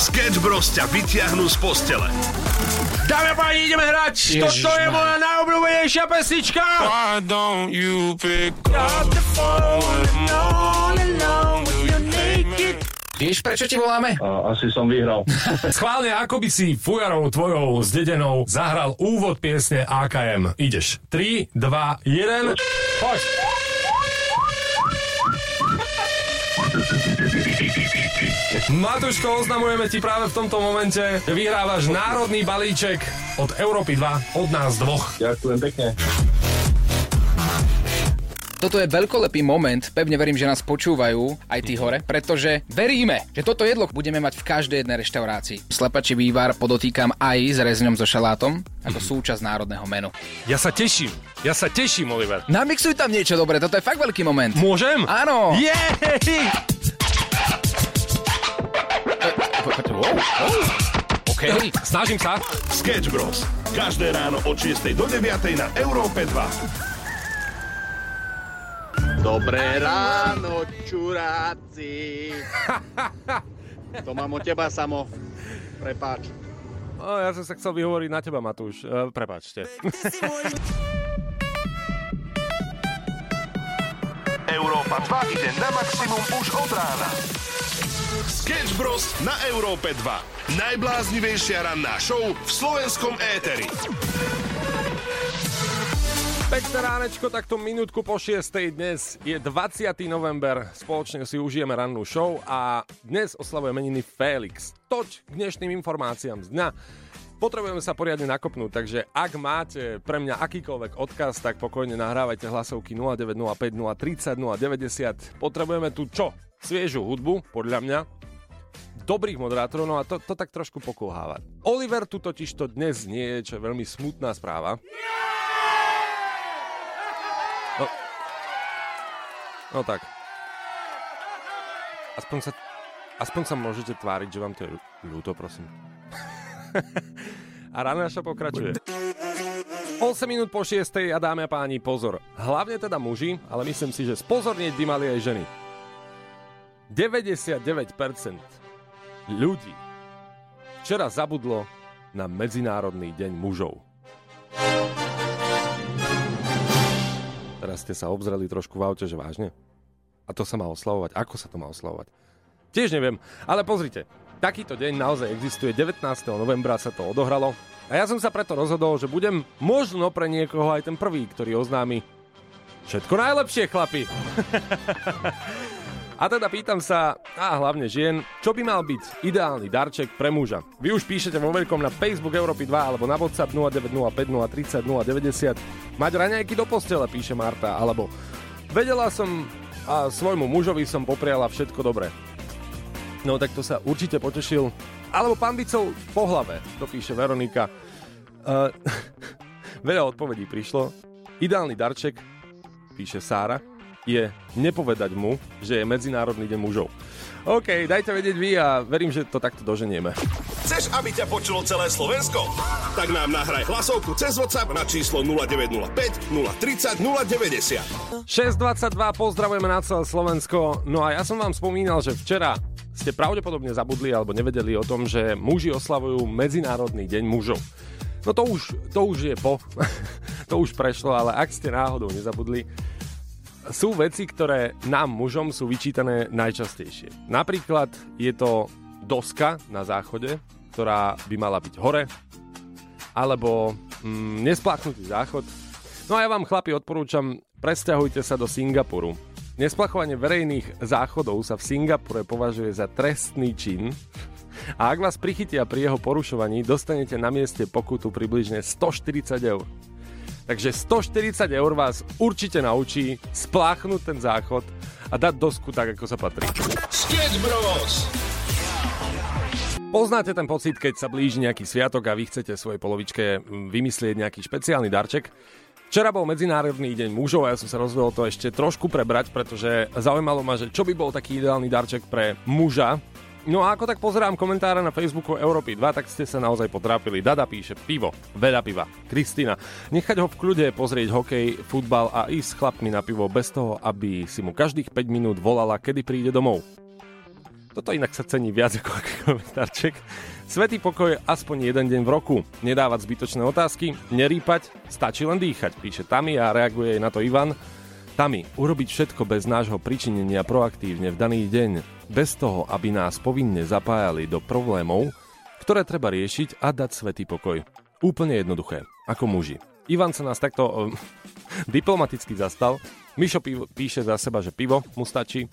Sketch Bros ťa vyťahnú z postele. Dáme páni, ideme hrať! Ježiš, Toto je moja najobľúbenejšia pesnička! Why don't you pick Got the phone and all alone with your naked Vieš, prečo ti voláme? A asi som vyhral. Schválne, ako by si fujarou tvojou zdedenou zahral úvod piesne AKM. Ideš. 3, 2, 1. Poď. Matuško, oznamujeme ti práve v tomto momente, že vyhrávaš národný balíček od Európy 2, od nás dvoch. Ďakujem pekne. Toto je veľkolepý moment, pevne verím, že nás počúvajú aj tí hore, pretože veríme, že toto jedlo budeme mať v každej jednej reštaurácii. Slepačí vývar podotýkam aj s rezňom so šalátom ako súčasť národného menu. Ja sa teším, ja sa teším, Oliver. Namixuj tam niečo dobré, toto je fakt veľký moment. Môžem? Áno. Jej! Wow, wow. OK. Snažím sa. Sketch Bros. Každé ráno od 6 do 9 na Európe 2. Dobré ráno, čuráci. To mám od teba samo. Prepáč. O, ja som sa chcel vyhovoriť na teba, Matúš. E, prepáčte. Európa 2 ide na maximum už od rána. Sketch Bros. na Európe 2. Najbláznivejšia ranná show v slovenskom éteri. Pekné ránečko, takto minútku po 6. Dnes je 20. november, spoločne si užijeme rannú show a dnes oslavuje meniny Felix. Toť k dnešným informáciám z dňa. Potrebujeme sa poriadne nakopnúť, takže ak máte pre mňa akýkoľvek odkaz, tak pokojne nahrávajte hlasovky 0905 030 090. Potrebujeme tu čo? Sviežu hudbu, podľa mňa, dobrých moderátorov, no a to, to tak trošku pokulháva. Oliver tu totiž to dnes nie je, čo je veľmi smutná správa. No, no tak. Aspoň sa, aspoň sa môžete tváriť, že vám to je ľúto, prosím. a ráno naša pokračuje. 8 minút po 6 a dáme a páni pozor. Hlavne teda muži, ale myslím si, že spozornieť by mali aj ženy. 99% ľudí včera zabudlo na Medzinárodný deň mužov. Teraz ste sa obzreli trošku v aute, že vážne? A to sa má oslavovať? Ako sa to má oslavovať? Tiež neviem, ale pozrite. Takýto deň naozaj existuje. 19. novembra sa to odohralo. A ja som sa preto rozhodol, že budem možno pre niekoho aj ten prvý, ktorý oznámi všetko najlepšie, chlapi. A teda pýtam sa, a hlavne žien, čo by mal byť ideálny darček pre muža. Vy už píšete vo veľkom na Facebook Európy 2 alebo na WhatsApp 0905 030 090. Mať raňajky do postele, píše Marta, alebo vedela som a svojmu mužovi som popriala všetko dobré. No tak to sa určite potešil. Alebo pán Bicov po hlave, to píše Veronika. Uh, veľa odpovedí prišlo. Ideálny darček, píše Sára, je nepovedať mu, že je Medzinárodný deň mužov. OK, dajte vedieť vy a verím, že to takto doženieme. Chceš, aby ťa počulo celé Slovensko? Tak nám nahraj hlasovku cez WhatsApp na číslo 0905 030 090. 6.22, pozdravujeme na celé Slovensko. No a ja som vám spomínal, že včera ste pravdepodobne zabudli alebo nevedeli o tom, že muži oslavujú Medzinárodný deň mužov. No to už, to už je po, to už prešlo, ale ak ste náhodou nezabudli, sú veci, ktoré nám mužom sú vyčítané najčastejšie. Napríklad je to doska na záchode, ktorá by mala byť hore, alebo mm, nespláchnutý záchod. No a ja vám chlapi odporúčam, presťahujte sa do Singapuru. Nesplachovanie verejných záchodov sa v Singapure považuje za trestný čin a ak vás prichytia pri jeho porušovaní, dostanete na mieste pokutu približne 140 eur. Takže 140 eur vás určite naučí spláchnuť ten záchod a dať dosku tak, ako sa patrí. Sketch Bros. Poznáte ten pocit, keď sa blíži nejaký sviatok a vy chcete svojej polovičke mm, vymyslieť nejaký špeciálny darček? Včera bol Medzinárodný deň mužov a ja som sa rozvedol to ešte trošku prebrať, pretože zaujímalo ma, že čo by bol taký ideálny darček pre muža. No a ako tak pozerám komentáre na Facebooku Európy 2, tak ste sa naozaj potrápili. Dada píše pivo, veľa piva. Kristina, nechať ho v kľude pozrieť hokej, futbal a ísť s chlapmi na pivo bez toho, aby si mu každých 5 minút volala, kedy príde domov. Toto inak sa cení viac ako akýkoľvek darček. Svetý pokoj aspoň jeden deň v roku. Nedávať zbytočné otázky, nerýpať, stačí len dýchať, píše Tami a reaguje aj na to Ivan. Tami, urobiť všetko bez nášho pričinenia proaktívne v daný deň, bez toho, aby nás povinne zapájali do problémov, ktoré treba riešiť a dať svetý pokoj. Úplne jednoduché, ako muži. Ivan sa nás takto uh, diplomaticky zastal. Mišo píše za seba, že pivo mu stačí.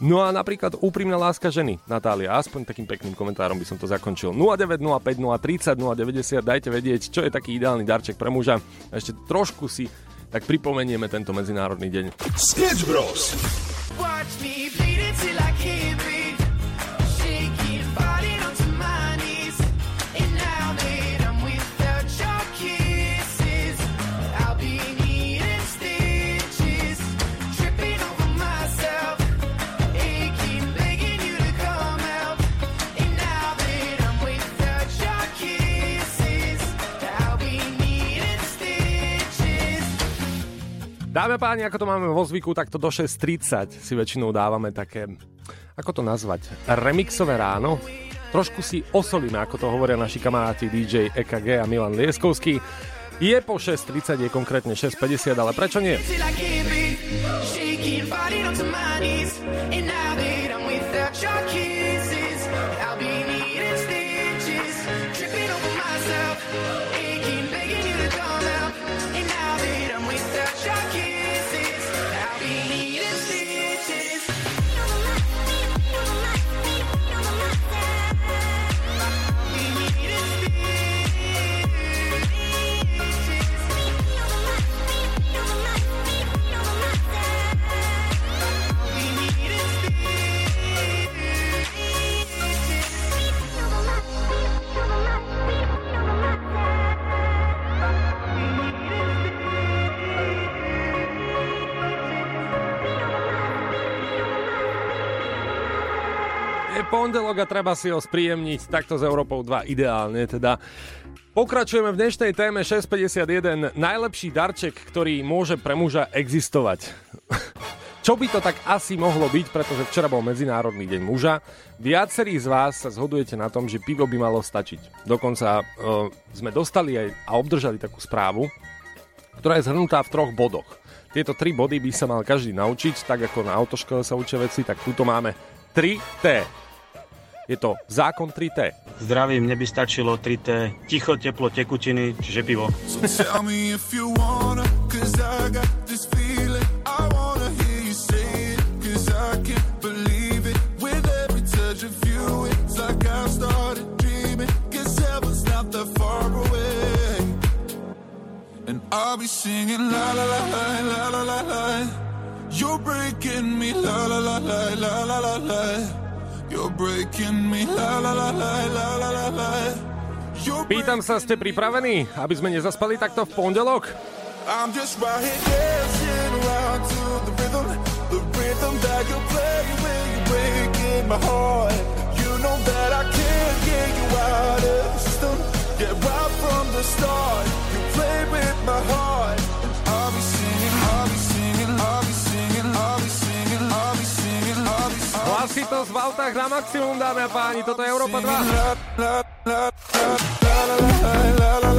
No a napríklad úprimná láska ženy, Natália, aspoň takým pekným komentárom by som to zakončil. 0905 030 090, dajte vedieť, čo je taký ideálny darček pre muža. Ešte trošku si tak pripomenieme tento medzinárodný deň. Sketch Bros. Watch me Dáme páni, ako to máme vo zvyku, takto do 6.30 si väčšinou dávame také, ako to nazvať, remixové ráno. Trošku si osolíme, ako to hovoria naši kamaráti DJ EKG a Milan Lieskovský. Je po 6.30, je konkrétne 6.50, ale prečo nie? Shaking, falling onto my knees. And now that I'm without your kisses, pondelok a treba si ho spríjemniť takto z Európou 2 ideálne, teda Pokračujeme v dnešnej téme 651. Najlepší darček, ktorý môže pre muža existovať. Čo by to tak asi mohlo byť, pretože včera bol Medzinárodný deň muža. Viacerí z vás sa zhodujete na tom, že pivo by malo stačiť. Dokonca uh, sme dostali aj a obdržali takú správu, ktorá je zhrnutá v troch bodoch. Tieto tri body by sa mal každý naučiť, tak ako na autoškole sa učia veci, tak tuto máme 3T. Je to zákon 3T. Zdravím, mne by stačilo 3T, ticho, teplo, tekutiny, čiže pivo. So wanna, feeling, it, you, like dreaming, And I'll be singing la la la la la la la You're breaking me la la la la la la la You're breaking me. Pýtam sa, ste pripravení, aby sme nezaspali takto v pondelok? I'm just right here, yes, you're out to the rhythm. You know that I can't get you out of the system. Get right from the start, you play with my heart. to w autach na maksimum dane pani, to to Europa 2.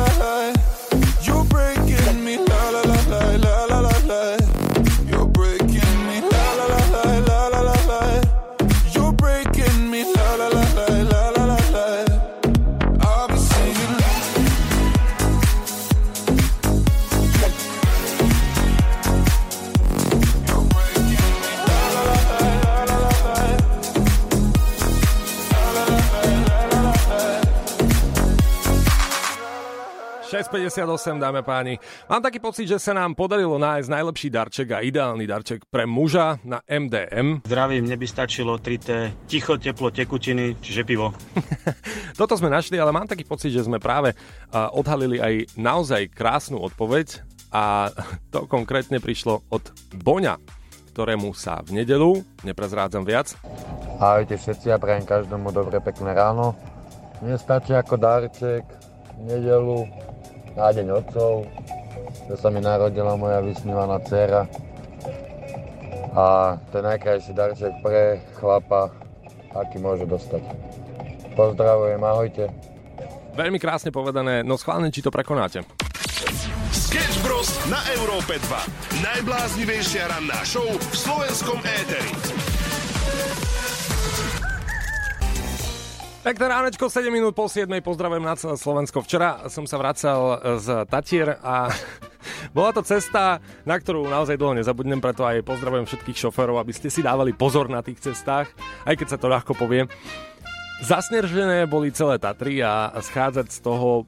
6.58, dáme páni. Mám taký pocit, že sa nám podarilo nájsť najlepší darček a ideálny darček pre muža na MDM. Zdravím, mne by stačilo 3T, ticho, teplo, tekutiny, čiže pivo. Toto sme našli, ale mám taký pocit, že sme práve a, odhalili aj naozaj krásnu odpoveď a to konkrétne prišlo od Boňa, ktorému sa v nedelu, neprezrádzam viac, Ahojte všetci, ja prajem každému dobre pekné ráno. Mne stačí ako darček v nedelu na deň otcov, že sa mi narodila moja vysnívaná dcera. A to je najkrajší darček pre chlapa, aký môže dostať. Pozdravujem, ahojte. Veľmi krásne povedané, no schválne, či to prekonáte. Sketch Bros. na Európe 2. Najbláznivejšia ranná show v slovenskom éteri. Pekné ránečko, 7 minút po 7. Pozdravujem na celé Slovensko. Včera som sa vracal z Tatier a bola to cesta, na ktorú naozaj dlho nezabudnem, preto aj pozdravujem všetkých šoférov, aby ste si dávali pozor na tých cestách, aj keď sa to ľahko povie. Zasnežené boli celé Tatry a schádzať z toho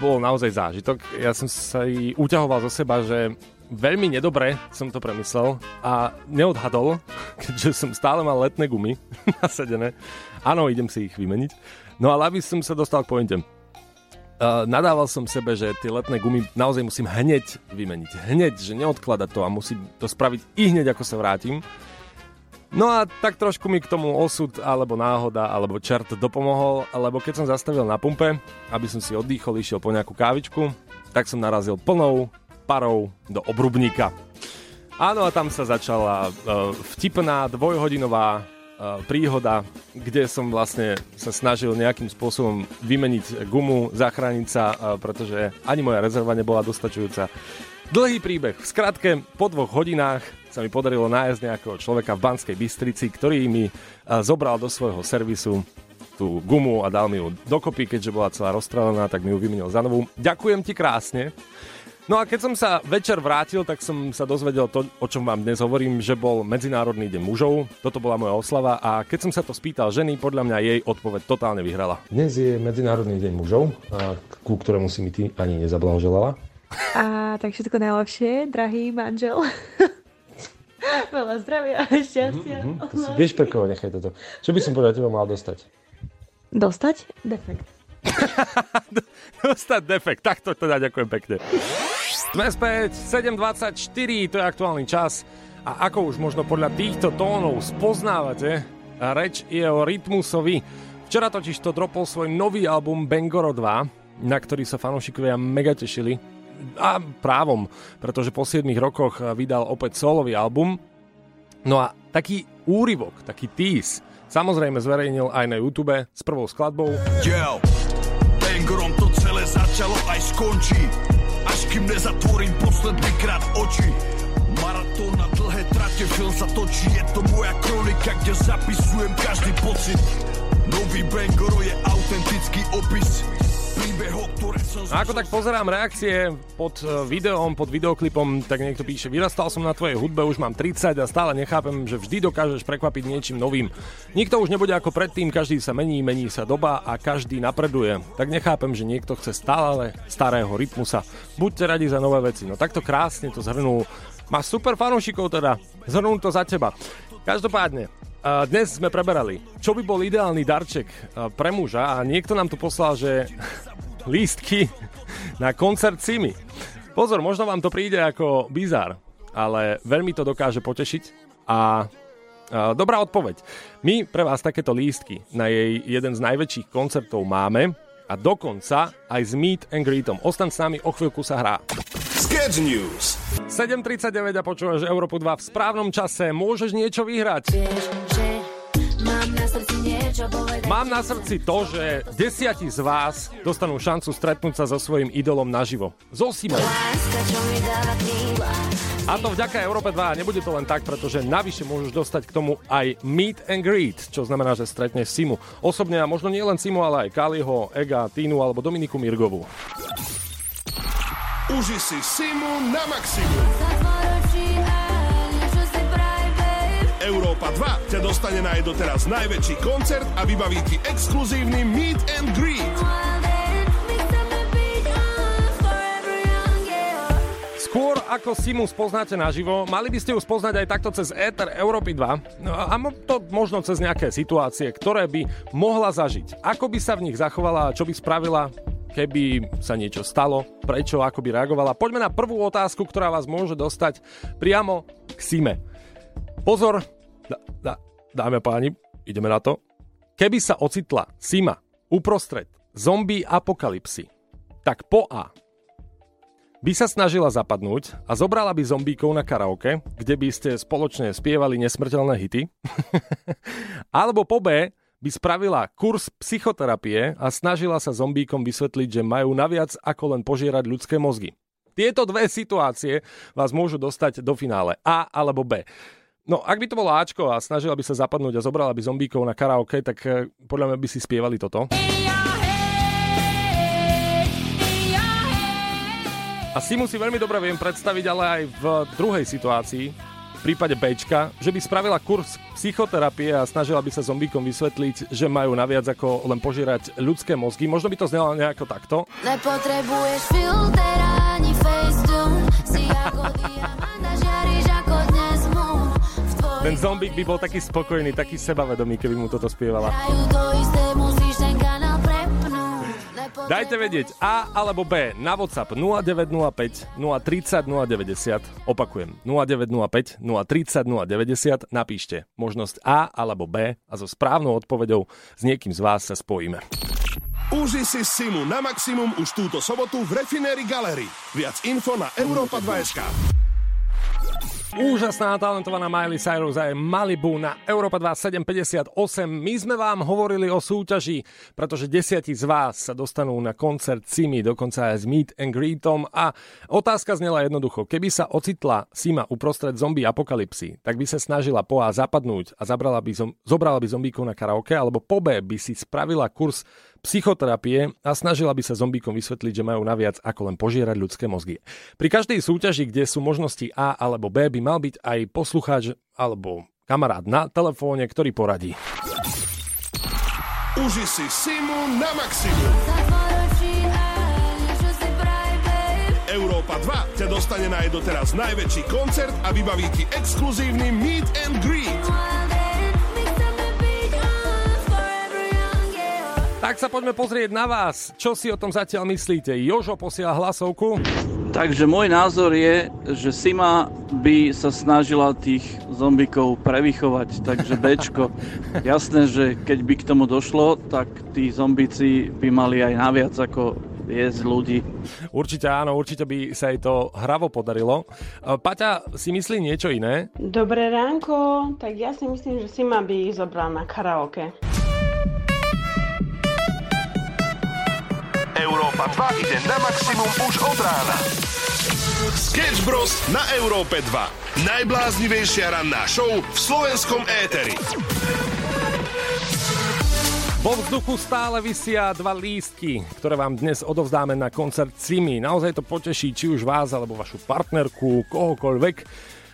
bol naozaj zážitok. Ja som sa i uťahoval zo seba, že veľmi nedobre som to premyslel a neodhadol, keďže som stále mal letné gumy nasadené. Áno, idem si ich vymeniť. No ale aby som sa dostal k pointe. Uh, nadával som sebe, že tie letné gumy naozaj musím hneď vymeniť. Hneď, že neodkladať to a musím to spraviť i hneď, ako sa vrátim. No a tak trošku mi k tomu osud, alebo náhoda, alebo čert dopomohol, lebo keď som zastavil na pumpe, aby som si oddychol, išiel po nejakú kávičku, tak som narazil plnou parou do obrubníka. Áno, a tam sa začala uh, vtipná dvojhodinová uh, príhoda, kde som vlastne sa snažil nejakým spôsobom vymeniť gumu, zachrániť sa, uh, pretože ani moja rezerva nebola dostačujúca. Dlhý príbeh. V skratke, po dvoch hodinách sa mi podarilo nájsť nejakého človeka v Banskej Bystrici, ktorý mi zobral do svojho servisu tú gumu a dal mi ju dokopy, keďže bola celá rozstrelená, tak mi ju vymenil za novú. Ďakujem ti krásne. No a keď som sa večer vrátil, tak som sa dozvedel to, o čom vám dnes hovorím, že bol Medzinárodný deň mužov. Toto bola moja oslava a keď som sa to spýtal ženy, podľa mňa jej odpoveď totálne vyhrala. Dnes je Medzinárodný deň mužov, a ku ktorému si mi ty ani nezablahoželala. A tak všetko najlepšie, drahý manžel. Veľa zdravia a šťastia. Mhm, to si, vieš pre koho, nechaj toto. Čo by som podľa teba mal dostať? Dostať? Defekt. Dostať defekt, tak to teda ďakujem pekne. Sme späť, 7.24, to je aktuálny čas. A ako už možno podľa týchto tónov spoznávate, reč je o Rytmusovi. Včera totiž to dropol svoj nový album Bangoro 2, na ktorý sa fanúšikovia mega tešili. A právom, pretože po 7 rokoch vydal opäť solový album. No a taký úryvok, taký tease, samozrejme zverejnil aj na YouTube s prvou skladbou. Yo, Bangerom to celé začalo aj skončí Až kým nezatvorím posledný krát oči. Maratón na dlhé trate, film sa točí Je to moja kronika, kde zapisujem každý pocit. Nový Bangoro je autentický opis A ako tak pozerám reakcie pod eh, videom, pod videoklipom, tak niekto píše, vyrastal som na tvojej hudbe, už mám 30 a stále nechápem, že vždy dokážeš prekvapiť niečím novým. Nikto už nebude ako predtým, každý sa mení, mení sa doba a každý napreduje. Tak nechápem, že niekto chce stále starého rytmusa. Buďte radi za nové veci. No takto krásne to zhrnul. Má super fanúšikov teda. Zhrnul to za teba. Každopádne, dnes sme preberali, čo by bol ideálny darček pre muža a niekto nám tu poslal, že lístky na koncert Simi. Pozor, možno vám to príde ako bizar, ale veľmi to dokáže potešiť a dobrá odpoveď. My pre vás takéto lístky na jej jeden z najväčších koncertov máme a dokonca aj s Meet and Greetom. Ostaň s nami, o chvíľku sa hrá. Sketch News. 7.39 a počúvaš Európu 2 v správnom čase. Môžeš niečo vyhrať. Mám na srdci to, že desiati z vás dostanú šancu stretnúť sa so svojím idolom naživo. So Simou. A to vďaka Európe 2. Nebude to len tak, pretože navyše môžeš dostať k tomu aj meet and greet, čo znamená, že stretneš Simu. Osobne a možno nie len Simu, ale aj Kaliho, Ega, Tínu alebo Dominiku Mirgovú. Uži si Simu na maximum. Európa 2 ťa dostane na jej doteraz najväčší koncert a vybaví ti exkluzívny Meet and Greet. Skôr ako Simu spoznáte naživo, mali by ste ju spoznať aj takto cez Ether Európy 2 no a to možno cez nejaké situácie, ktoré by mohla zažiť. Ako by sa v nich zachovala a čo by spravila, keby sa niečo stalo, prečo, ako by reagovala. Poďme na prvú otázku, ktorá vás môže dostať priamo k Sime. Pozor, da, da, dáme páni, ideme na to. Keby sa ocitla Sima uprostred zombie apokalipsy, tak po A by sa snažila zapadnúť a zobrala by zombíkov na karaoke, kde by ste spoločne spievali nesmrteľné hity. Alebo po B by spravila kurz psychoterapie a snažila sa zombíkom vysvetliť, že majú naviac ako len požierať ľudské mozgy. Tieto dve situácie vás môžu dostať do finále A alebo B. No, ak by to bolo Ačko a snažila by sa zapadnúť a zobrala by zombíkov na karaoke, tak eh, podľa mňa by si spievali toto. A Simu si veľmi dobre viem predstaviť, ale aj v druhej situácii, v prípade Bčka, že by spravila kurz psychoterapie a snažila by sa zombíkom vysvetliť, že majú naviac ako len požierať ľudské mozgy. Možno by to znelo nejako takto. Nepotrebuješ filter ani Facetune Si ako Ten zombík by bol taký spokojný, taký sebavedomý, keby mu toto spievala. Dajte vedieť A alebo B na WhatsApp 0905 030 090. Opakujem 0905 030 090. Napíšte možnosť A alebo B a so správnou odpoveďou s niekým z vás sa spojíme. Uži si Simu na maximum už túto sobotu v Refinery Gallery. Viac info na Europa 2.sk. Úžasná talentovaná Miley Cyrus a je Malibu na Europa 2758. My sme vám hovorili o súťaži, pretože desiatí z vás sa dostanú na koncert Simi, dokonca aj s Meet and Greetom a otázka znela jednoducho. Keby sa ocitla Sima uprostred zombie apokalipsy, tak by sa snažila po A zapadnúť a zabrala by zom, zobrala by zombíkov na karaoke, alebo po B by si spravila kurz psychoterapie a snažila by sa zombíkom vysvetliť, že majú naviac ako len požierať ľudské mozgy. Pri každej súťaži, kde sú možnosti A alebo B, by mal byť aj poslucháč alebo kamarát na telefóne, ktorý poradí. Uži si Simu na maximum. Európa 2 ťa dostane na jej doteraz najväčší koncert a vybaví ti exkluzívny Meet and Greet. Tak sa poďme pozrieť na vás. Čo si o tom zatiaľ myslíte? Jožo posiela hlasovku. Takže môj názor je, že Sima by sa snažila tých zombikov prevychovať, takže Bčko. Jasné, že keď by k tomu došlo, tak tí zombici by mali aj naviac ako jesť ľudí. Určite áno, určite by sa jej to hravo podarilo. E, Paťa si myslí niečo iné? Dobré ránko, tak ja si myslím, že si ma by ich zobral na karaoke. Európa 2 ide na maximum už od rána. Sketch Bros. na Európe 2. Najbláznivejšia ranná show v slovenskom éteri. Vo vzduchu stále vysia dva lístky, ktoré vám dnes odovzdáme na koncert Simi. Naozaj to poteší či už vás, alebo vašu partnerku, kohokoľvek.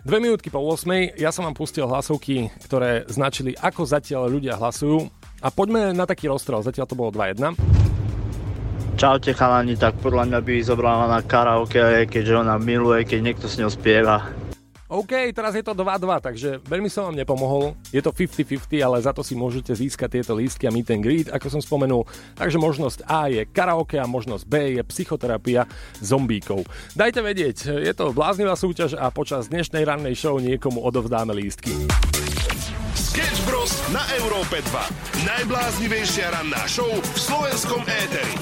Dve minútky po 8. Ja som vám pustil hlasovky, ktoré značili, ako zatiaľ ľudia hlasujú. A poďme na taký rozstrel. Zatiaľ to bolo 2-1. Čaute chalani, tak podľa mňa by zobrala na karaoke, keďže ona miluje, keď niekto s ňou spieva. OK, teraz je to 2-2, takže veľmi som vám nepomohol. Je to 50-50, ale za to si môžete získať tieto lístky a meet and greet, ako som spomenul. Takže možnosť A je karaoke a možnosť B je psychoterapia zombíkov. Dajte vedieť, je to bláznivá súťaž a počas dnešnej rannej show niekomu odovzdáme lístky. Sketch Bros. na Európe 2. Najbláznivejšia ranná show v slovenskom éteri.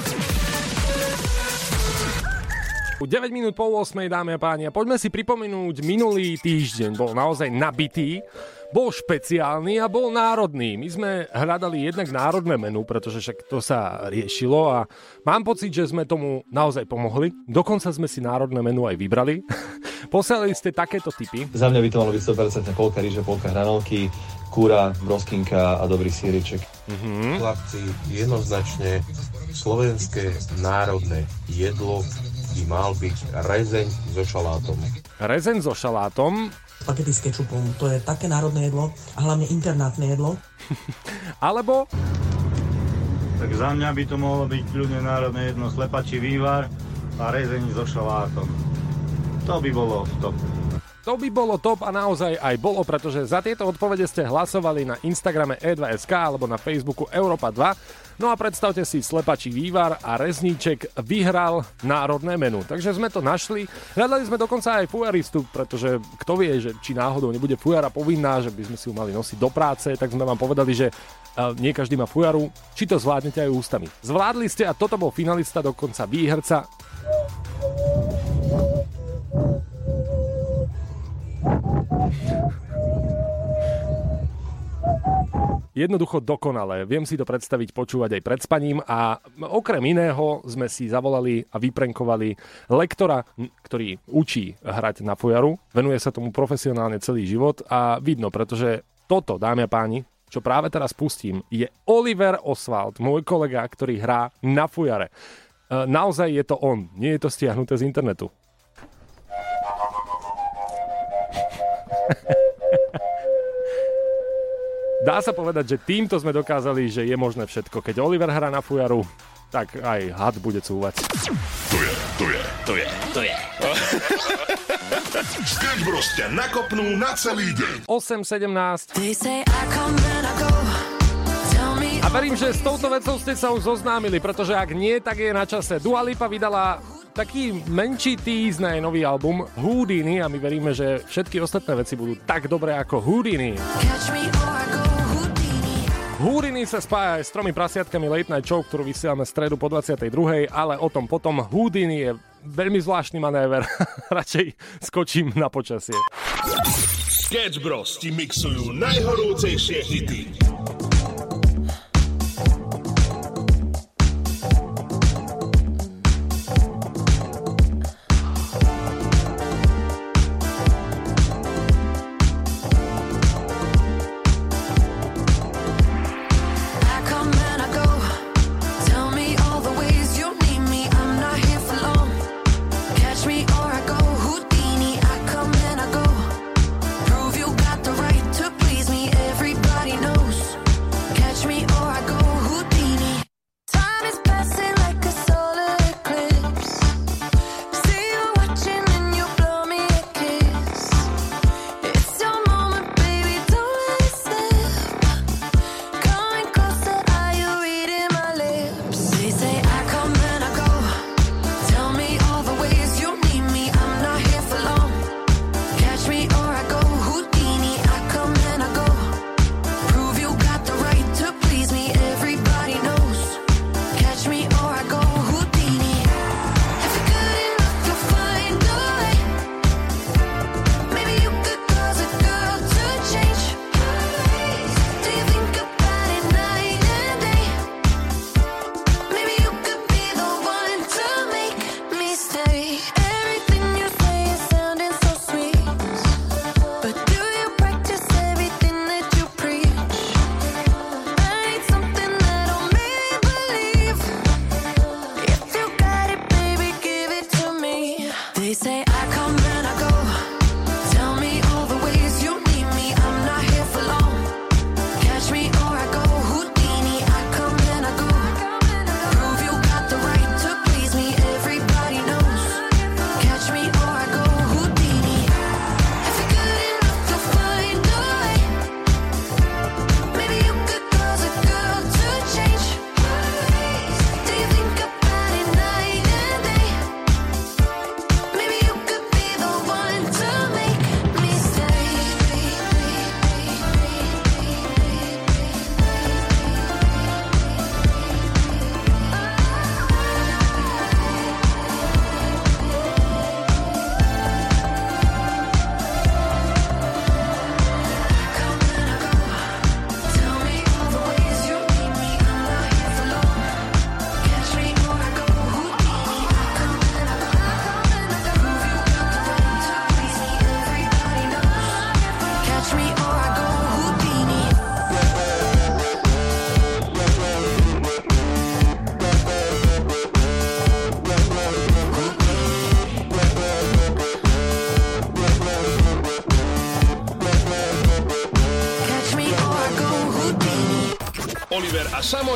U 9 minút po 8, dámy a páni, a poďme si pripomenúť, minulý týždeň bol naozaj nabitý, bol špeciálny a bol národný. My sme hľadali jednak národné menu, pretože však to sa riešilo a mám pocit, že sme tomu naozaj pomohli. Dokonca sme si národné menu aj vybrali. Poslali ste takéto typy. Za mňa by to malo byť 100% polka ríže, polka hranolky, kúra, broskinka a dobrý síriček. Mm-hmm. Chlapci, jednoznačne slovenské národné jedlo by mal byť rezeň so šalátom. Rezeň so šalátom. Spagety s kečupom, to je také národné jedlo a hlavne internátne jedlo. Alebo Tak za mňa by to mohlo byť kľudne národné jedno slepačí vývar a rezeň so šalátom. To by bolo top. To by bolo top a naozaj aj bolo, pretože za tieto odpovede ste hlasovali na Instagrame E2SK alebo na Facebooku Europa 2. No a predstavte si, slepačí vývar a rezníček vyhral národné menu. Takže sme to našli. Hľadali sme dokonca aj fujaristu, pretože kto vie, že či náhodou nebude fujara povinná, že by sme si ju mali nosiť do práce, tak sme vám povedali, že uh, nie každý má fujaru. Či to zvládnete aj ústami. Zvládli ste a toto bol finalista, dokonca výherca Jednoducho dokonalé. Viem si to predstaviť, počúvať aj pred spaním a okrem iného sme si zavolali a vyprenkovali lektora, ktorý učí hrať na fujaru. Venuje sa tomu profesionálne celý život a vidno, pretože toto, dámy a páni, čo práve teraz pustím, je Oliver Oswald, môj kolega, ktorý hrá na fujare. E, Naozaj je to on, nie je to stiahnuté z internetu. Dá sa povedať, že týmto sme dokázali, že je možné všetko. Keď Oliver hrá na fujaru, tak aj had bude cúvať. To je, to je, to je, to je. Sketch Bros ťa nakopnú na celý deň. 8.17 They say I come and I go. Tell me a verím, že s touto vecou ste sa už zoznámili, pretože ak nie, tak je na čase. Dua Lipa vydala taký menší tease na jej nový album Houdini a my veríme, že všetky ostatné veci budú tak dobré ako Houdini. Houdini sa spája aj s tromi prasiatkami Late Night Show, ktorú vysielame v stredu po 22. Ale o tom potom Houdini je veľmi zvláštny manéver. Radšej skočím na počasie. Sketch Bros ti mixujú najhorúcejšie hity.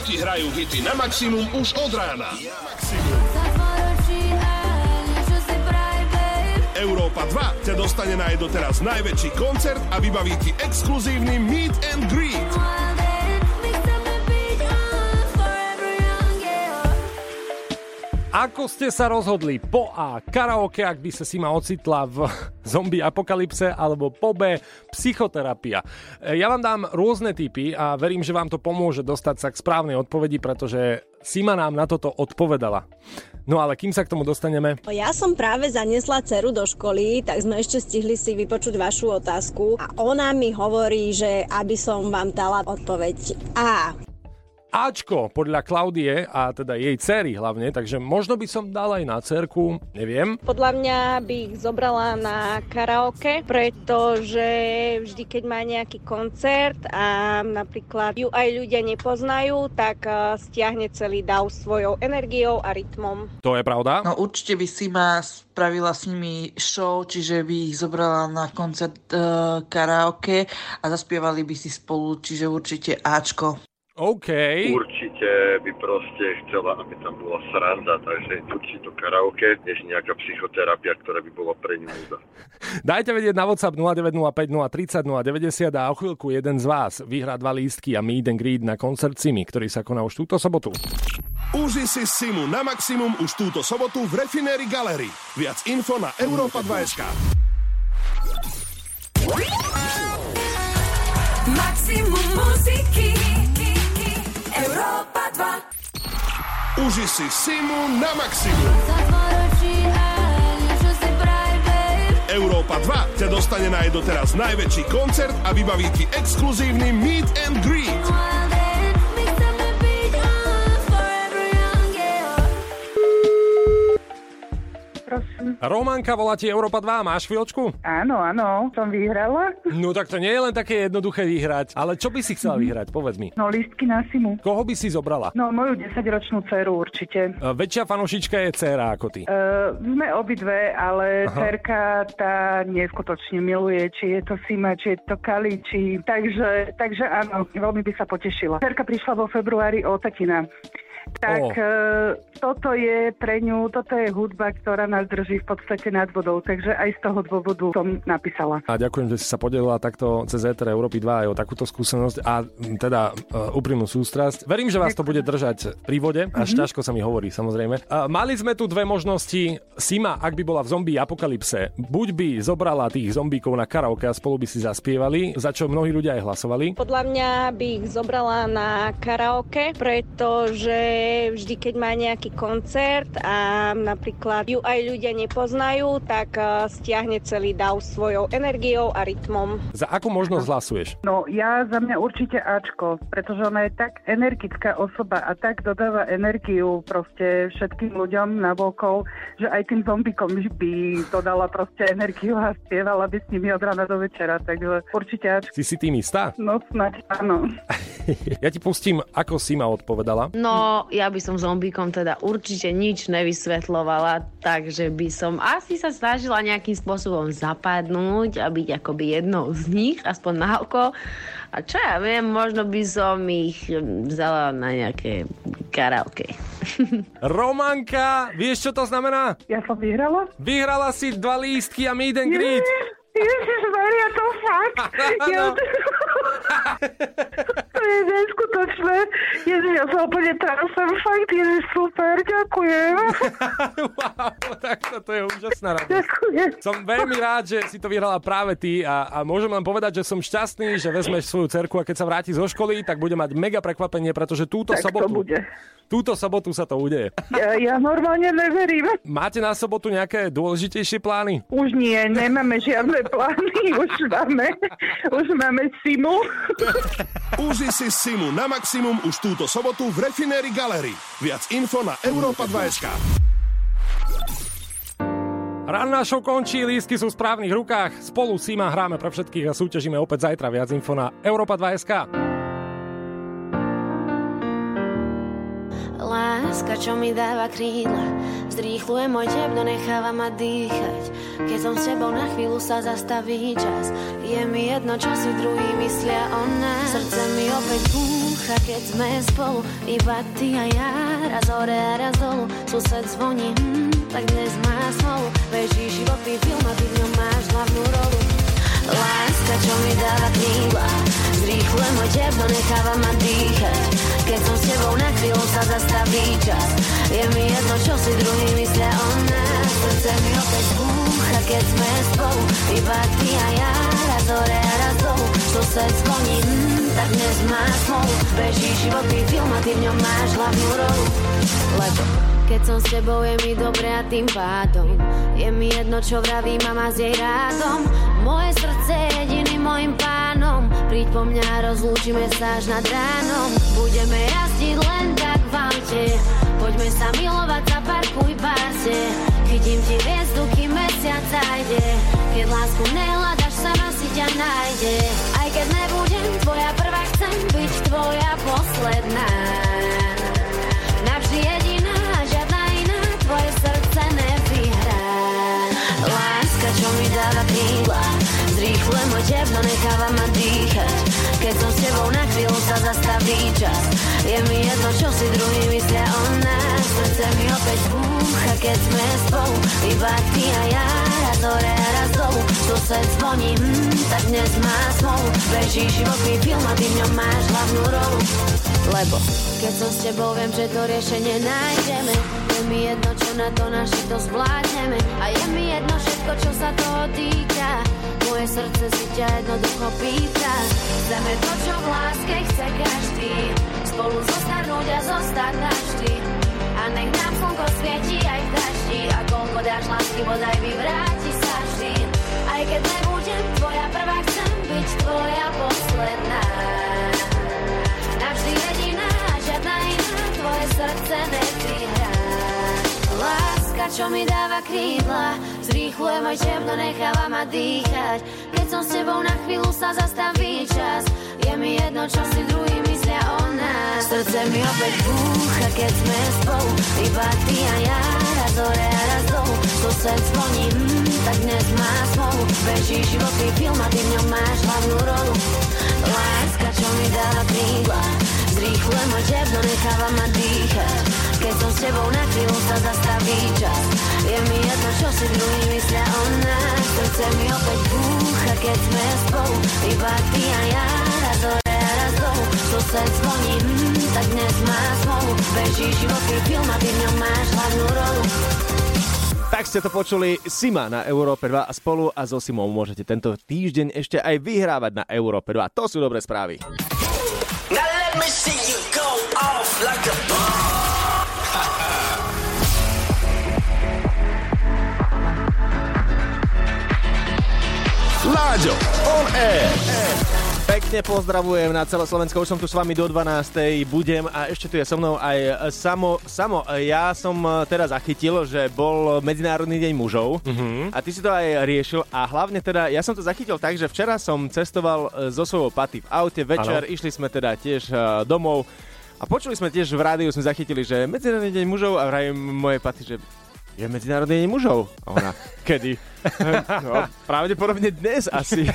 A Samo ti hrajú hity na maximum už od rána. Európa 2 ťa dostane na doteraz najväčší koncert a vybaví ti exkluzívny meet and greet. Ako ste sa rozhodli? Po A. Karaoke, ak by sa si ma ocitla v zombie apokalypse, alebo po B. Psychoterapia. E, Ja vám dám rôzne typy a verím, že vám to pomôže dostať sa k správnej odpovedi, pretože Sima nám na toto odpovedala. No ale kým sa k tomu dostaneme? Ja som práve zaniesla dceru do školy, tak sme ešte stihli si vypočuť vašu otázku a ona mi hovorí, že aby som vám dala odpoveď A. Ačko podľa Klaudie a teda jej cery hlavne, takže možno by som dal aj na cerku, neviem. Podľa mňa by ich zobrala na karaoke, pretože vždy, keď má nejaký koncert a napríklad ju aj ľudia nepoznajú, tak eh, stiahne celý dav svojou energiou a rytmom. To je pravda? No určite by si ma spravila s nimi show, čiže by ich zobrala na koncert uh, karaoke a zaspievali by si spolu, čiže určite Ačko. OK. Určite by proste chcela, aby tam bola sranda, takže určite to karaoke, než nejaká psychoterapia, ktorá by bola pre ňu nuda. Dajte vedieť na WhatsApp 0905 030 090 a o chvíľku jeden z vás vyhrá dva lístky a meet and greet na koncert Simi, ktorý sa koná už túto sobotu. Uži si Simu na maximum už túto sobotu v Refinery Gallery. Viac info na Europa 2.sk. Maximum muziky 2 Uži si Simu na maximum. Európa 2 ťa dostane na jej doteraz najväčší koncert a vybaví ti exkluzívny meet and greet. Prosím. Romanka, volá ti Európa 2, máš chvíľočku? Áno, áno, som vyhrala. No tak to nie je len také jednoduché vyhrať, ale čo by si chcela vyhrať, povedz mi. No lístky na Simu. Koho by si zobrala? No moju 10-ročnú dceru určite. E, Väčšia fanušička je dcéra ako ty. Uh, sme obidve, ale Aha. cerka tá neskutočne miluje, či je to Sima, či je to Kali, či... Takže, takže áno, veľmi by sa potešila. Cerka prišla vo februári od tatina. Tak Oh. uh, toto je pre ňu, toto je hudba, ktorá nás drží v podstate nad vodou, takže aj z toho dôvodu som napísala. A ďakujem, že si sa podelila takto cez ETR Európy 2 aj o takúto skúsenosť a teda uh, úprimnú sústrasť. Verím, že vás to bude držať pri vode, až Mhm. ťažko sa mi hovorí, samozrejme. Uh, mali sme tu dve možnosti. Sima, ak by bola v zombie apokalypse, buď by zobrala tých zombíkov na karaoke a spolu by si zaspievali, za čo mnohí ľudia aj hlasovali. Podľa mňa by ich zobrala na karaoke, pretože vždy, keď má nejaký koncert a napríklad ju aj ľudia nepoznajú, tak eh, stiahne celý dav svojou energiou a rytmom. Za akú možnosť hlasuješ? No ja za mňa určite Ačko, pretože ona je tak energická osoba a tak dodáva energiu proste všetkým ľuďom na okol, že aj tým zombikom by dodala proste energiu a spievala by s nimi od rána do večera, takže určite Ačko. Si si tým istá? No snáď áno. Ja ti pustím, ako Sima odpovedala. No, ja by som zombíkom teda určite nič nevysvetľovala, takže by som asi sa snažila nejakým spôsobom zapadnúť a byť akoby jednou z nich, aspoň na oko. A čo ja viem, možno by som ich vzala na nejaké karaoke. Romanka, vieš, čo to znamená? Ja som vyhrala? Vyhrala si dva lístky a meet and greet. Ježiš Maria, to fakt. Ja... to je neskutočné. Ježiš, ja sa úplne trasem. Fakt, ježiš, super, ďakujem. tak toto je úžasná radosť. Ďakujem. Som veľmi rád, že si to vyhrala práve ty a, a môžem len povedať, že som šťastný, že vezmeš svoju cerku a keď sa vráti zo školy, tak bude mať mega prekvapenie, pretože túto Tak to sobotu... bude. Túto sobotu sa to udeje. Ja, ja normálne neverím. Máte na sobotu nejaké dôležitejšie plány? Už nie, nemáme žiadne plány, už máme, už máme Simu. Uži si Simu na maximum už túto sobotu v Refinery Gallery. Viac info na Europa 2.sk. Ranná show končí, lístky sú v správnych rukách. Spolu Sima hráme pre všetkých a súťažíme opäť zajtra. Viac info na Europa 2.sk. Láska, čo mi dáva krídla Zrýchluje môj tep, no necháva ma dýchať. Keď som s tebou na chvíľu sa zastaví čas Je mi jedno, čo si druhý myslia o nás. Srdce mi opäť búcha, keď sme spolu Iba ty a ja, raz hore a raz dolu. Sused zvoní, hm, tak dnes má smolu. Beží životný film a ty v ňom máš hlavnú rolu. Láska, čo mi dáva krídla Zrýchluje môj teplo, necháva ma dýchať. Keď som s tebou na chvíľu sa zastaví čas Je mi jedno, čo si druhý myslia o nás Srdce mi opäť búcha, keď sme spolu. Iba ty a ja, raz hore a raz dolu. Sused zvoní, mm, tak dnes má smolu. Beží životný film a ty v ňom máš hlavnú rolu. Lebo keď som s tebou je mi dobre a tým pádom. Je mi jedno čo vraví mama s jej rádom. Moje srdce je jediným mojim pánom Príď po mňa, rozlúčime sa až nad ránom. Budeme jazdiť len tak v aute. Poďme sa milovať, zaparkuj báse Chytím ti hviezdu, kým mesiac zajde. Keď lásku nehľadaš, sama si ťa nájde. Aj keď nebudem tvoja prvá, chcem byť tvoja posledná zrýchluje môj teplo, necháva ma dýchať. Keď som s tebou na chvíľu sa zastaví čas, je mi jedno, čo si druhý myslia o nás. Srdce mi opäť búcha, keď sme spolu, iba ty a ja, raz hore a raz dolu. Sused zvoní, mm, tak dnes má smolu, beží životný film a ty v ňom máš hlavnú rolu. Lebo keď som s tebou, viem, že to riešenie nájdeme Je mi jedno, čo na to naši to zvládneme A je mi jedno všetko, čo sa toho týka Moje srdce si ťa jednoducho pýta. Chceme to, čo v láske chce každý. Spolu zostarnúť a zostať navždy. A nech nám slnko svieti aj v daždi A koľko dáš lásky, bodaj vyvráti sa vždy. Aj keď nebudem tvoja prvá, chcem byť tvoja posledná. Navždy jediná, žiadna iná, tvoje srdce nevyhrá. Láska, čo mi dáva krídla, zrýchluje môj teplo, necháva ma dýchať. Keď som s tebou na chvíľu sa zastaví čas, je mi jedno, čo si druhý myslia o nás. Srdce mi opäť búcha, keď sme spolu, iba ty a ja, raz hore a raz dolu. Sused zvoní, mm, tak dnes má smolu, beží životný film a ty v ňom máš hlavnú rolu. Láska, čo mi dáva krídla Zrýchluje môj teplo, necháva ma dýchať Keď som s tebou na chvíľu sa zastaví čas Je mi jedno, čo si druhý myslia o nás Srdce mi opäť búcha, keď sme spolu Iba ty a ja, raz hore a raz dolu Sused zvoní, mm, tak dnes má smolu Beží životný film a ty v ňom máš hlavnú rolu Tak ste to počuli Sima na Európe 2 a spolu a so Simou môžete tento týždeň ešte aj vyhrávať na Európe 2. To sú dobré správy. Now let me see you go off like a bomb. Láďo, on air. Pekne pozdravujem na celé Slovensko, už som tu s vami do 12. budem a ešte tu je so mnou aj Samo. Samo, ja som teda zachytil, že bol Medzinárodný deň mužov Mhm. a ty si to aj riešil a hlavne teda, ja som to zachytil tak, že včera som cestoval e, so svojou paty v aute, večer, Áno. išli sme teda tiež e, domov a počuli sme tiež v rádiu, sme zachytili, že Medzinárodný deň mužov a vrajím mojej paty, že je Medzinárodný deň mužov. A ona, kedy? No, pravdepodobne dnes asi.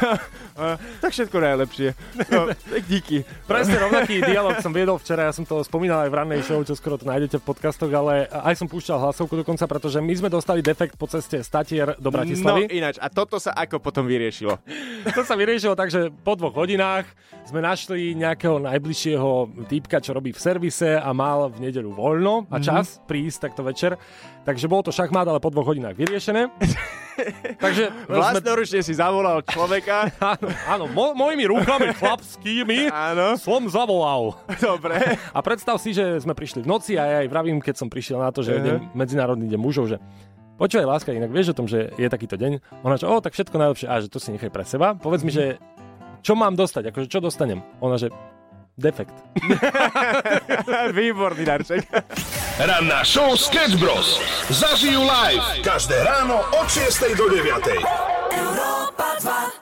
tak všetko najlepšie. No, tak díky. Presne rovnaký dialog som viedol včera, ja som to spomínal aj v rannej show, čo skoro to nájdete v podcastoch, ale aj som púšťal hlasovku dokonca, pretože my sme dostali defekt po ceste Statier do No Bratislavy. ináč, a toto sa ako potom vyriešilo? To sa vyriešilo tak, že po dvoch hodinách sme našli nejakého najbližšieho týpka, čo robí v servise a mal v nedeľu voľno a Mhm. čas prísť takto večer. Takže bolo to šachmát, ale po dvoch hodinách vyriešené. Takže Vlastnoručne si zavolal človeka. Áno, áno mo- mojimi rukami chlapskými áno. som zavolal. Dobre. A predstav si, že sme prišli v noci a ja aj vravím, keď som prišiel na to, že Aha. je Medzinárodný deň mužov, že počúvaj láska, inak vieš o tom, že je takýto deň? Ona že, o, tak všetko najlepšie, a že to si nechaj pre seba. Povedz mi, že čo mám dostať, akože čo dostanem? Ona že, defekt. Výborný darček. Ranná show Sketch Bros. Zažijú live každé ráno od 6 do 9.